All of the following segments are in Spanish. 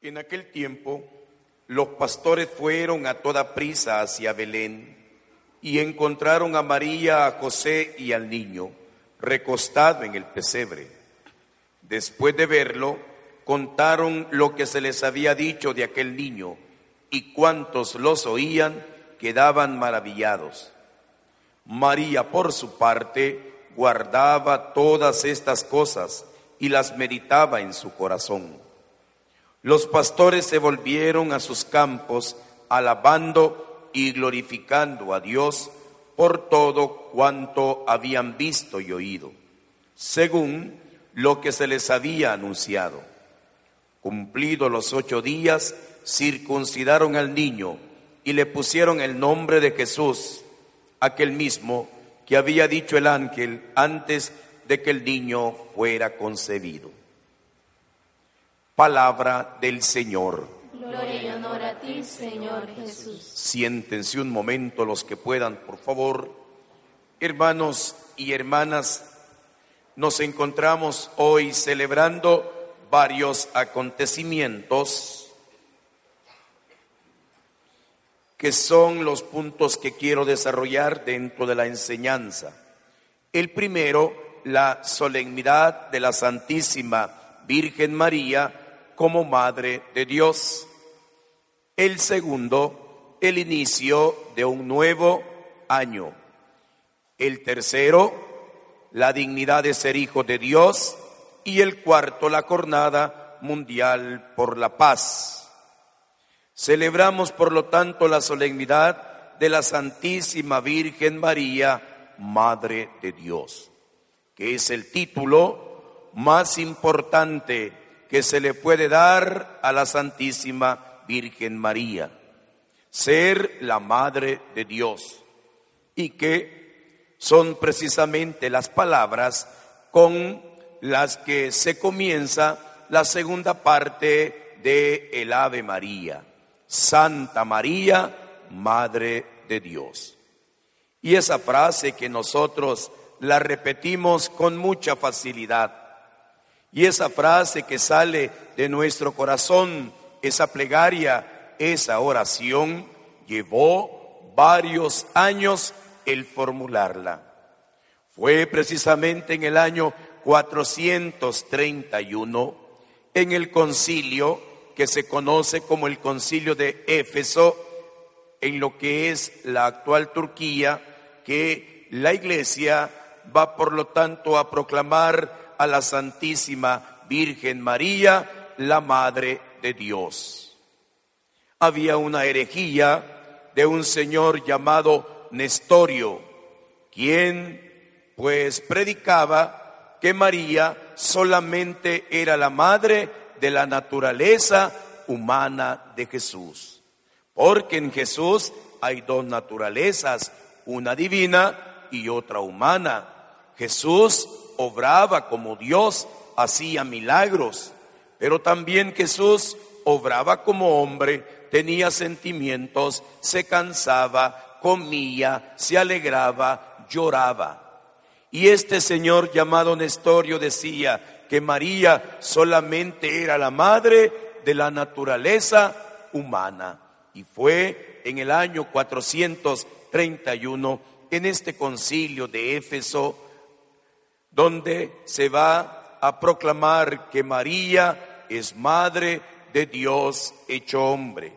En aquel tiempo, los pastores fueron a toda prisa hacia Belén y encontraron a María, a José y al niño recostado en el pesebre. Después de verlo, contaron lo que se les había dicho de aquel niño y cuantos los oían quedaban maravillados. María, por su parte, guardaba todas estas cosas y las meditaba en su corazón. Los pastores se volvieron a sus campos, alabando y glorificando a Dios por todo cuanto habían visto y oído, según lo que se les había anunciado. Cumplidos los ocho días, circuncidaron al niño y le pusieron el nombre de Jesús, aquel mismo que había dicho el ángel antes de que el niño fuera concebido. Palabra del Señor. Gloria y honor a ti, Señor Jesús. Siéntense un momento los que puedan, por favor. Hermanos y hermanas, nos encontramos hoy celebrando varios acontecimientos que son los puntos que quiero desarrollar dentro de la enseñanza. El primero, la solemnidad de la Santísima Virgen María como Madre de Dios. El segundo, el inicio de un nuevo año. El tercero, la dignidad de ser hijo de Dios. Y el cuarto, la jornada mundial por la paz. Celebramos, por lo tanto, la solemnidad de la Santísima Virgen María, Madre de Dios, que es el título más importante que se le puede dar a la Santísima Virgen María, ser la Madre de Dios, y que son precisamente las palabras con las que se comienza la segunda parte de el Ave María, Santa María, Madre de Dios. Y esa frase que nosotros la repetimos con mucha facilidad, y esa frase que sale de nuestro corazón, esa plegaria, esa oración, llevó varios años el formularla. Fue precisamente en el año 431, en el concilio que se conoce como el concilio de Éfeso, en lo que es la actual Turquía, que la iglesia va por lo tanto a proclamar a la Santísima Virgen María, la Madre de Dios. Había una herejía de un señor llamado Nestorio, quien pues predicaba que María solamente era la madre de la naturaleza humana de Jesús. Porque en Jesús hay dos naturalezas, una divina y otra humana. Jesús obraba como Dios, hacía milagros, pero también Jesús obraba como hombre, tenía sentimientos, se cansaba, comía, se alegraba, lloraba. Y este señor llamado Nestorio decía que María solamente era la madre de la naturaleza humana. Y fue en el año 431, en este concilio de Éfeso, donde se va a proclamar que María es madre de Dios hecho hombre.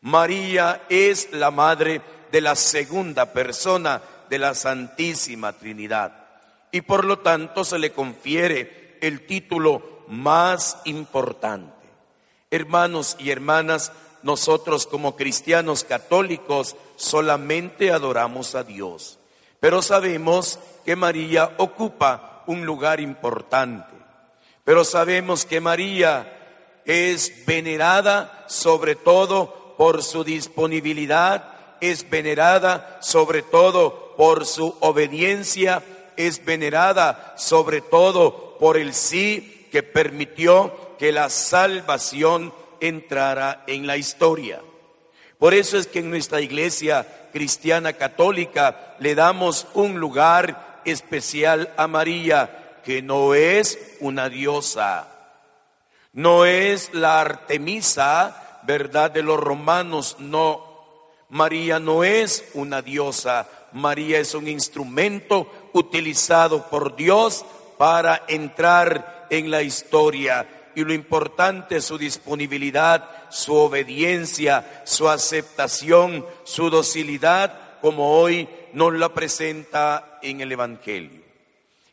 María es la madre de la segunda persona de la Santísima Trinidad y por lo tanto se le confiere el título más importante. Hermanos y hermanas, nosotros como cristianos católicos solamente adoramos a Dios, pero sabemos que María ocupa un lugar importante. Pero sabemos que María es venerada sobre todo por su disponibilidad, es venerada sobre todo por su obediencia, es venerada sobre todo por el sí que permitió que la salvación entrara en la historia. Por eso es que en nuestra iglesia cristiana católica le damos un lugar especial a María, que no es una diosa, no es la Artemisa, verdad, de los romanos, no. María no es una diosa, María es un instrumento utilizado por Dios para entrar en la historia. Y lo importante es su disponibilidad, su obediencia, su aceptación, su docilidad, como hoy nos la presenta en el Evangelio.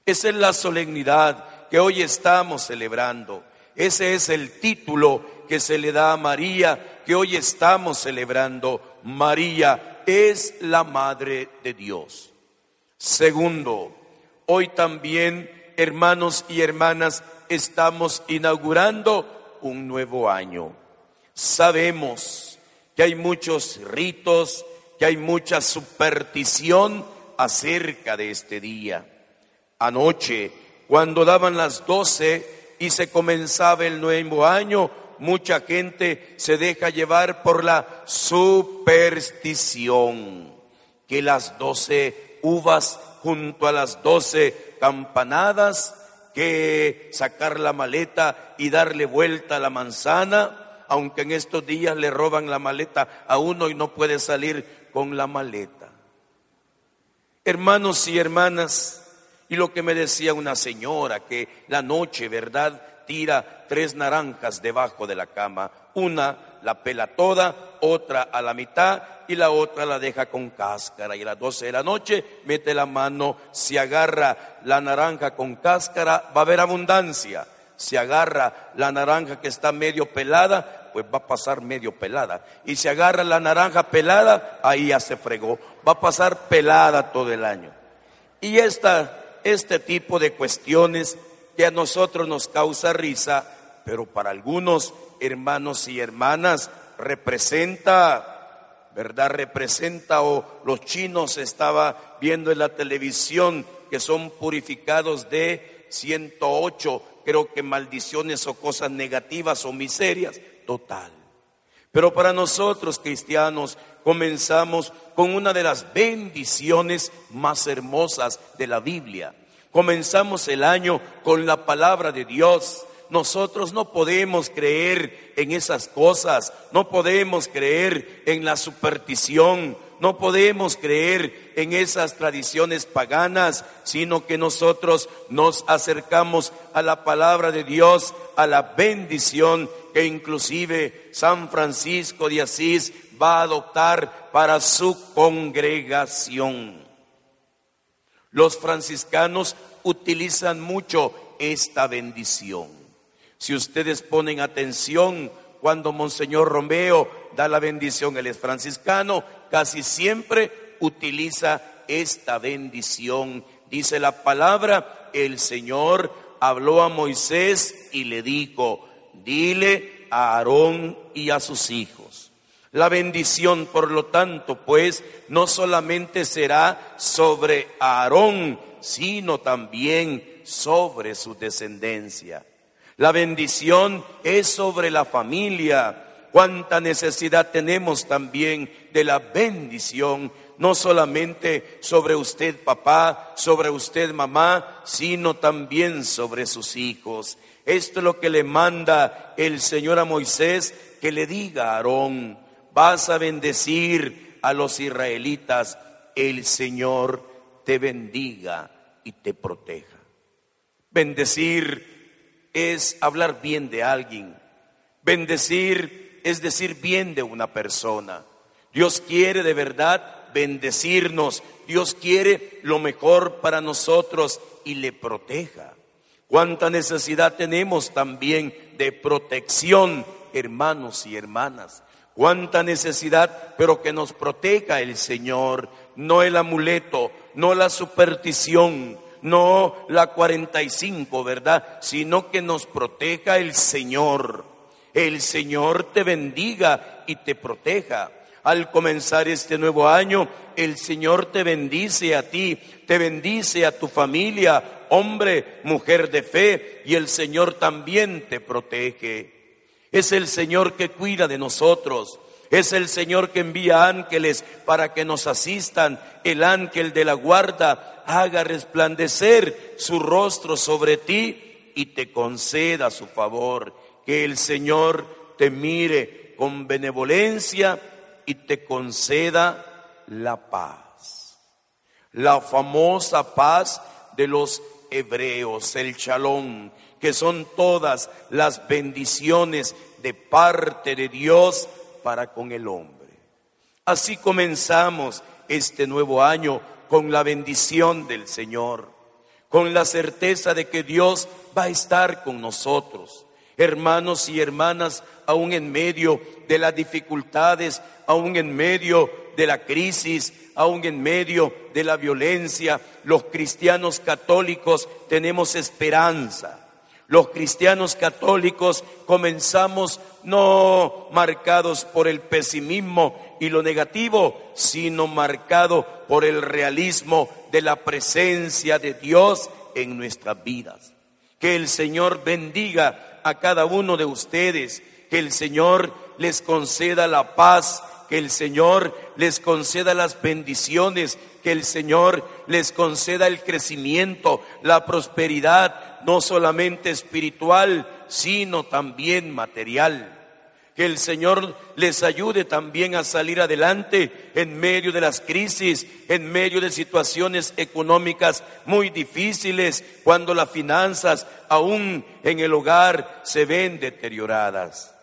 Esa es la solemnidad que hoy estamos celebrando. Ese es el título que se le da a María, que hoy estamos celebrando. María es la Madre de Dios. Segundo, hoy también, hermanos y hermanas, estamos inaugurando un nuevo año. Sabemos que hay muchos ritos, que hay mucha superstición acerca de este día. Anoche, cuando daban las doce y se comenzaba el nuevo año, mucha gente se deja llevar por la superstición, que las doce uvas junto a las doce campanadas, que sacar la maleta y darle vuelta a la manzana, aunque en estos días le roban la maleta a uno y no puede salir con la maleta. Hermanos y hermanas, y lo que me decía una señora, que la noche, ¿verdad? tira tres naranjas debajo de la cama. Una la pela toda, otra a la mitad y la otra la deja con cáscara. Y a las doce de la noche mete la mano, si agarra la naranja con cáscara, va a haber abundancia. Si agarra la naranja que está medio pelada, pues va a pasar medio pelada. Y si agarra la naranja pelada, ahí ya se fregó. Va a pasar pelada todo el año. Y esta, este tipo de cuestiones que a nosotros nos causa risa, pero para algunos hermanos y hermanas representa, ¿verdad? Representa o los chinos estaba viendo en la televisión que son purificados de 108, creo que maldiciones o cosas negativas o miserias, total. Pero para nosotros cristianos comenzamos con una de las bendiciones más hermosas de la Biblia Comenzamos el año con la palabra de Dios. Nosotros no podemos creer en esas cosas, no podemos creer en la superstición, no podemos creer en esas tradiciones paganas, sino que nosotros nos acercamos a la palabra de Dios, a la bendición que inclusive San Francisco de Asís va a adoptar para su congregación. Los franciscanos utilizan mucho esta bendición. Si ustedes ponen atención, cuando Monseñor Romeo da la bendición, él es franciscano, casi siempre utiliza esta bendición. Dice la palabra, el Señor habló a Moisés y le dijo, dile a Aarón y a sus hijos. La bendición, por lo tanto, pues, no solamente será sobre Aarón, sino también sobre su descendencia. La bendición es sobre la familia. Cuánta necesidad tenemos también de la bendición, no solamente sobre usted papá, sobre usted mamá, sino también sobre sus hijos. Esto es lo que le manda el Señor a Moisés, que le diga a Aarón, vas a bendecir a los israelitas, el Señor te bendiga y te proteja. Bendecir es hablar bien de alguien. Bendecir es decir bien de una persona. Dios quiere de verdad bendecirnos. Dios quiere lo mejor para nosotros y le proteja. Cuánta necesidad tenemos también de protección, hermanos y hermanas. Cuánta necesidad, pero que nos proteja el Señor, no el amuleto, no la superstición, no la 45, ¿verdad? Sino que nos proteja el Señor. El Señor te bendiga y te proteja. Al comenzar este nuevo año, el Señor te bendice a ti, te bendice a tu familia, hombre, mujer de fe, y el Señor también te protege. Es el Señor que cuida de nosotros. Es el Señor que envía ángeles para que nos asistan. El ángel de la guarda haga resplandecer su rostro sobre ti y te conceda su favor. Que el Señor te mire con benevolencia y te conceda la paz. La famosa paz de los hebreos, el chalón, que son todas las bendiciones de parte de Dios para con el hombre. Así comenzamos este nuevo año con la bendición del Señor, con la certeza de que Dios va a estar con nosotros. Hermanos y hermanas, aún en medio de las dificultades, aún en medio de la crisis, aún en medio de la violencia, los cristianos católicos tenemos esperanza los cristianos católicos comenzamos no marcados por el pesimismo y lo negativo, sino marcado por el realismo de la presencia de Dios en nuestras vidas. Que el Señor bendiga a cada uno de ustedes, que el Señor les conceda la paz, que el Señor les conceda las bendiciones, que el Señor les conceda el crecimiento, la prosperidad, no solamente espiritual, sino también material. Que el Señor les ayude también a salir adelante en medio de las crisis, en medio de situaciones económicas muy difíciles, cuando las finanzas aún en el hogar se ven deterioradas.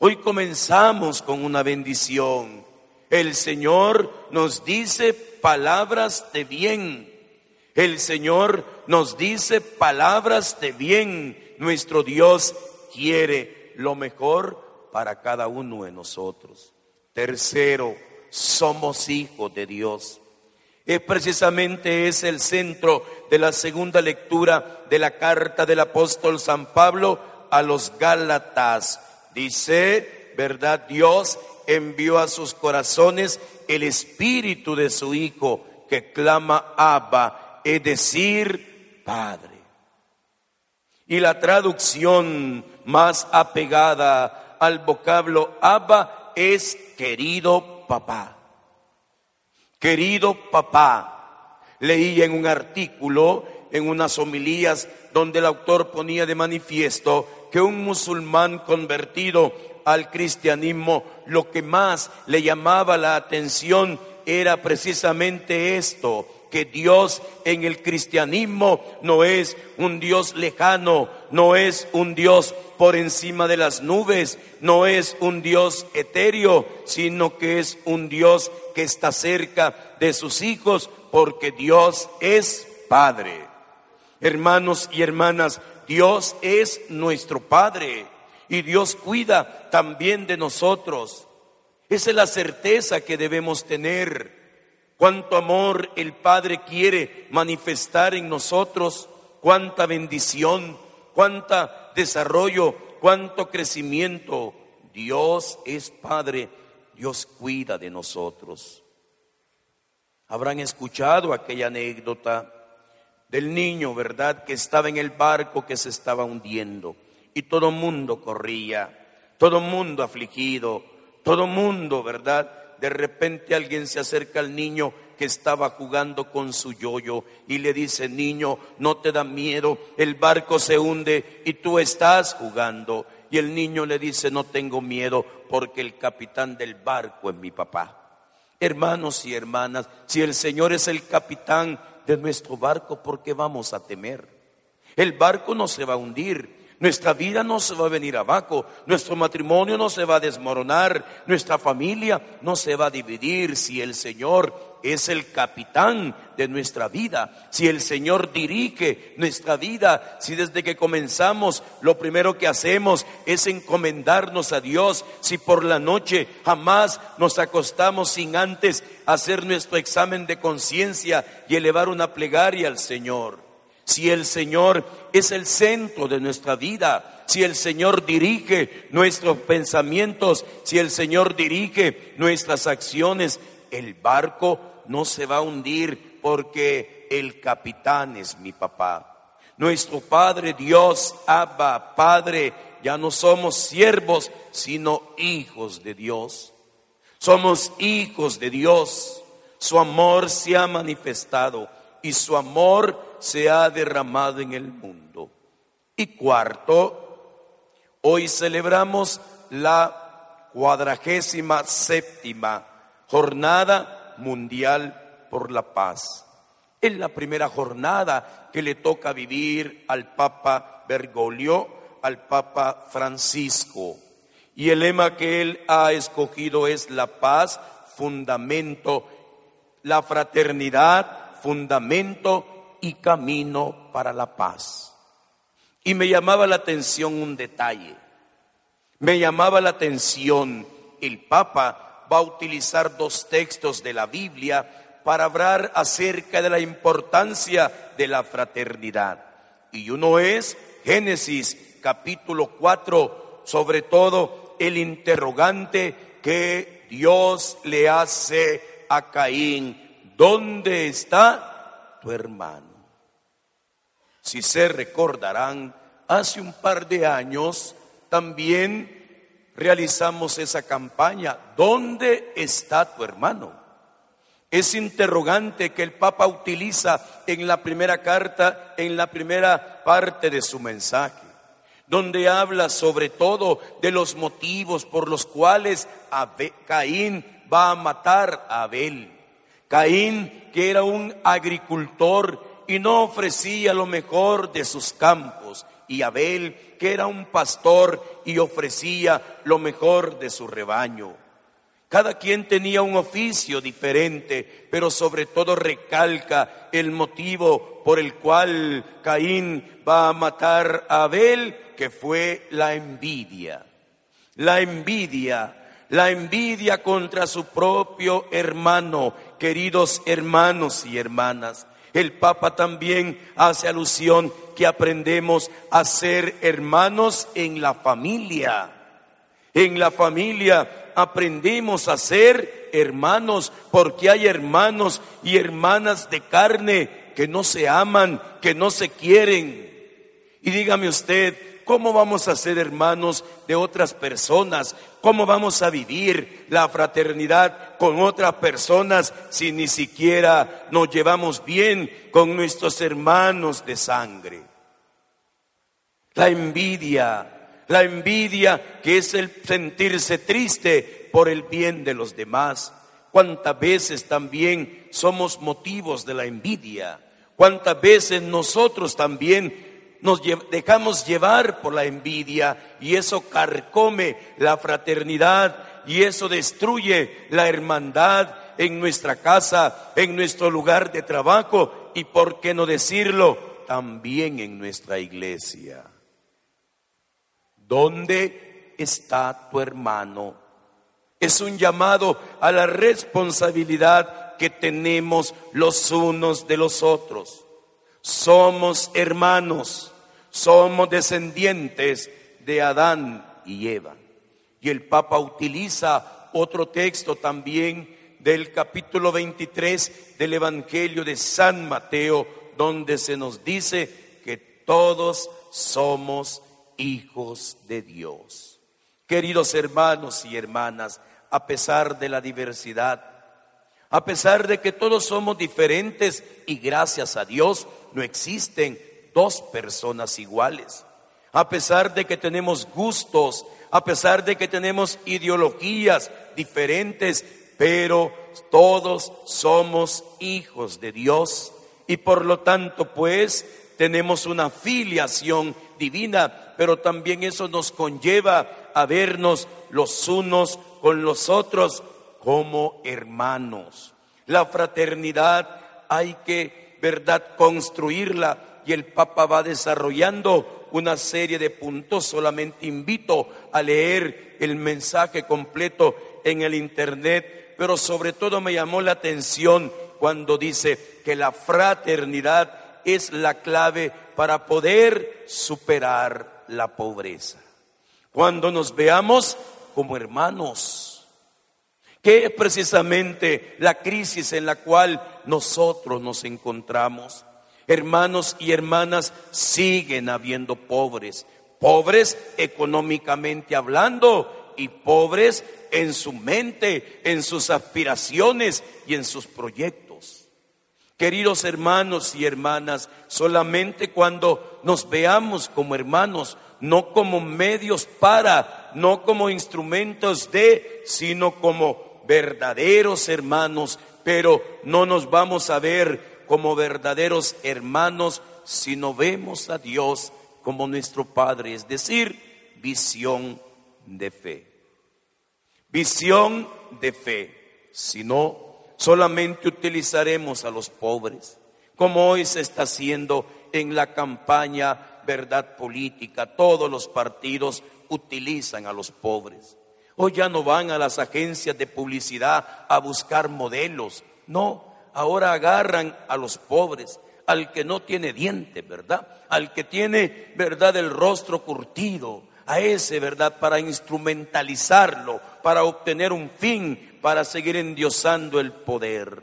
Hoy comenzamos con una bendición. El Señor nos dice palabras de bien el Señor nos dice palabras de bien. Nuestro Dios quiere lo mejor para cada uno de nosotros. Tercero, somos hijos de Dios. Es precisamente es el centro de la segunda lectura de la carta del apóstol San Pablo a los Gálatas. Dice, ¿verdad? Dios envió a sus corazones el espíritu de su Hijo que clama Abba es decir, Padre. Y la traducción más apegada al vocablo Abba es querido papá. Querido papá. Leí en un artículo, en unas homilías, donde el autor ponía de manifiesto que un musulmán convertido al cristianismo, lo que más le llamaba la atención era precisamente esto, que Dios en el cristianismo no es un Dios lejano, no es un Dios por encima de las nubes, no es un Dios etéreo, sino que es un Dios que está cerca de sus hijos, porque Dios es Padre. Hermanos y hermanas, Dios es nuestro Padre y Dios cuida también de nosotros. Esa es la certeza que debemos tener cuánto amor el Padre quiere manifestar en nosotros, cuánta bendición, cuánta desarrollo, cuánto crecimiento. Dios es Padre, Dios cuida de nosotros. Habrán escuchado aquella anécdota del niño, ¿verdad? Que estaba en el barco que se estaba hundiendo y todo mundo corría, todo mundo afligido, todo mundo, ¿verdad? de repente alguien se acerca al niño que estaba jugando con su yoyo y le dice, niño, no te da miedo, el barco se hunde y tú estás jugando. Y el niño le dice, no tengo miedo porque el capitán del barco es mi papá. Hermanos y hermanas, si el Señor es el capitán de nuestro barco, ¿por qué vamos a temer? El barco no se va a hundir, nuestra vida no se va a venir abajo, nuestro matrimonio no se va a desmoronar, nuestra familia no se va a dividir. Si el Señor es el capitán de nuestra vida, si el Señor dirige nuestra vida, si desde que comenzamos lo primero que hacemos es encomendarnos a Dios, si por la noche jamás nos acostamos sin antes hacer nuestro examen de conciencia y elevar una plegaria al Señor si el Señor es el centro de nuestra vida, si el Señor dirige nuestros pensamientos, si el Señor dirige nuestras acciones, el barco no se va a hundir porque el capitán es mi papá. Nuestro Padre Dios, Abba, Padre, ya no somos siervos, sino hijos de Dios. Somos hijos de Dios. Su amor se ha manifestado y su amor se ha derramado en el mundo. Y cuarto, Hoy celebramos la cuadragésima séptima Jornada Mundial por la Paz. Es la primera jornada que le toca vivir al Papa Bergoglio, al Papa Francisco. Y el lema que él ha escogido es la paz, fundamento, la fraternidad, fundamento y camino para la paz. Y me llamaba la atención un detalle. Me llamaba la atención, el Papa va a utilizar dos textos de la Biblia para hablar acerca de la importancia de la fraternidad. Y uno es Génesis capítulo 4, sobre todo el interrogante que Dios le hace a Caín, ¿dónde está tu hermano? Si se recordarán, hace un par de años también realizamos esa campaña. ¿Dónde está tu hermano? Es interrogante que el Papa utiliza en la primera carta, en la primera parte de su mensaje, donde habla sobre todo de los motivos por los cuales Caín va a matar a Abel. Caín, que era un agricultor, y no ofrecía lo mejor de sus campos. Y Abel, que era un pastor y ofrecía lo mejor de su rebaño. Cada quien tenía un oficio diferente, pero sobre todo recalca el motivo por el cual Caín va a matar a Abel, que fue la envidia. La envidia, la envidia contra su propio hermano, queridos hermanos y hermanas. El Papa también hace alusión que aprendemos a ser hermanos en la familia. En la familia aprendemos a ser hermanos porque hay hermanos y hermanas de carne que no se aman, que no se quieren. Y dígame usted, ¿Cómo vamos a ser hermanos de otras personas? ¿Cómo vamos a vivir la fraternidad con otras personas si ni siquiera nos llevamos bien con nuestros hermanos de sangre? La envidia, la envidia que es el sentirse triste por el bien de los demás. ¿Cuántas veces también somos motivos de la envidia? ¿Cuántas veces nosotros también nos dejamos llevar por la envidia y eso carcome la fraternidad y eso destruye la hermandad en nuestra casa, en nuestro lugar de trabajo y, por qué no decirlo, también en nuestra iglesia. ¿Dónde está tu hermano? Es un llamado a la responsabilidad que tenemos los unos de los otros. Somos hermanos, somos descendientes de Adán y Eva. Y el Papa utiliza otro texto también del capítulo 23 del Evangelio de San Mateo, donde se nos dice que todos somos hijos de Dios. Queridos hermanos y hermanas, a pesar de la diversidad, a pesar de que todos somos diferentes y gracias a Dios no existen dos personas iguales. A pesar de que tenemos gustos, a pesar de que tenemos ideologías diferentes, pero todos somos hijos de Dios y por lo tanto pues tenemos una filiación divina, pero también eso nos conlleva a vernos los unos con los otros como hermanos. La fraternidad hay que verdad construirla y el Papa va desarrollando una serie de puntos. Solamente invito a leer el mensaje completo en el Internet, pero sobre todo me llamó la atención cuando dice que la fraternidad es la clave para poder superar la pobreza. Cuando nos veamos como hermanos, que es precisamente la crisis en la cual nosotros nos encontramos. Hermanos y hermanas, siguen habiendo pobres, pobres económicamente hablando y pobres en su mente, en sus aspiraciones y en sus proyectos. Queridos hermanos y hermanas, solamente cuando nos veamos como hermanos, no como medios para, no como instrumentos de, sino como verdaderos hermanos, pero no nos vamos a ver como verdaderos hermanos si no vemos a Dios como nuestro Padre, es decir, visión de fe. Visión de fe. Si no, solamente utilizaremos a los pobres, como hoy se está haciendo en la campaña verdad política. Todos los partidos utilizan a los pobres. Hoy ya no van a las agencias de publicidad a buscar modelos. No, ahora agarran a los pobres, al que no tiene diente, ¿verdad? Al que tiene, ¿verdad?, el rostro curtido, a ese, ¿verdad?, para instrumentalizarlo, para obtener un fin, para seguir endiosando el poder.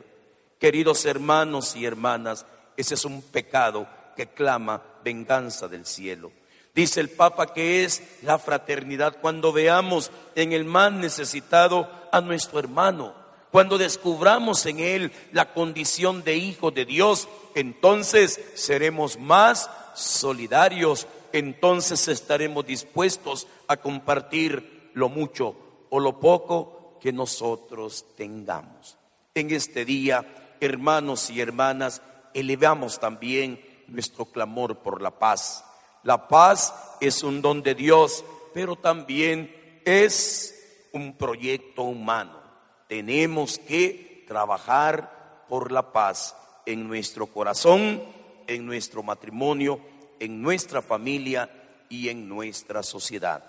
Queridos hermanos y hermanas, ese es un pecado que clama venganza del cielo. Dice el Papa que es la fraternidad cuando veamos en el más necesitado a nuestro hermano, cuando descubramos en él la condición de hijo de Dios, entonces seremos más solidarios, entonces estaremos dispuestos a compartir lo mucho o lo poco que nosotros tengamos. En este día, hermanos y hermanas, elevamos también nuestro clamor por la paz. La paz es un don de Dios, pero también es un proyecto humano. Tenemos que trabajar por la paz en nuestro corazón, en nuestro matrimonio, en nuestra familia y en nuestra sociedad.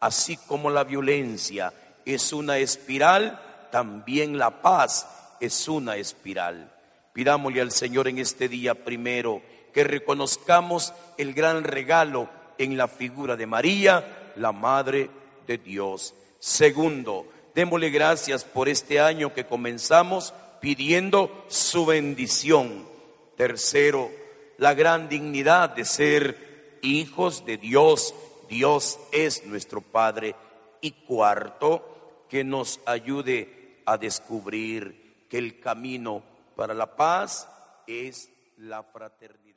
Así como la violencia es una espiral, también la paz es una espiral. Pidámosle al Señor en este día primero que reconozcamos el gran regalo en la figura de María, la Madre de Dios. Segundo, démosle gracias por este año que comenzamos pidiendo su bendición. Tercero, la gran dignidad de ser hijos de Dios. Dios es nuestro Padre. Y cuarto, que nos ayude a descubrir que el camino para la paz es la fraternidad.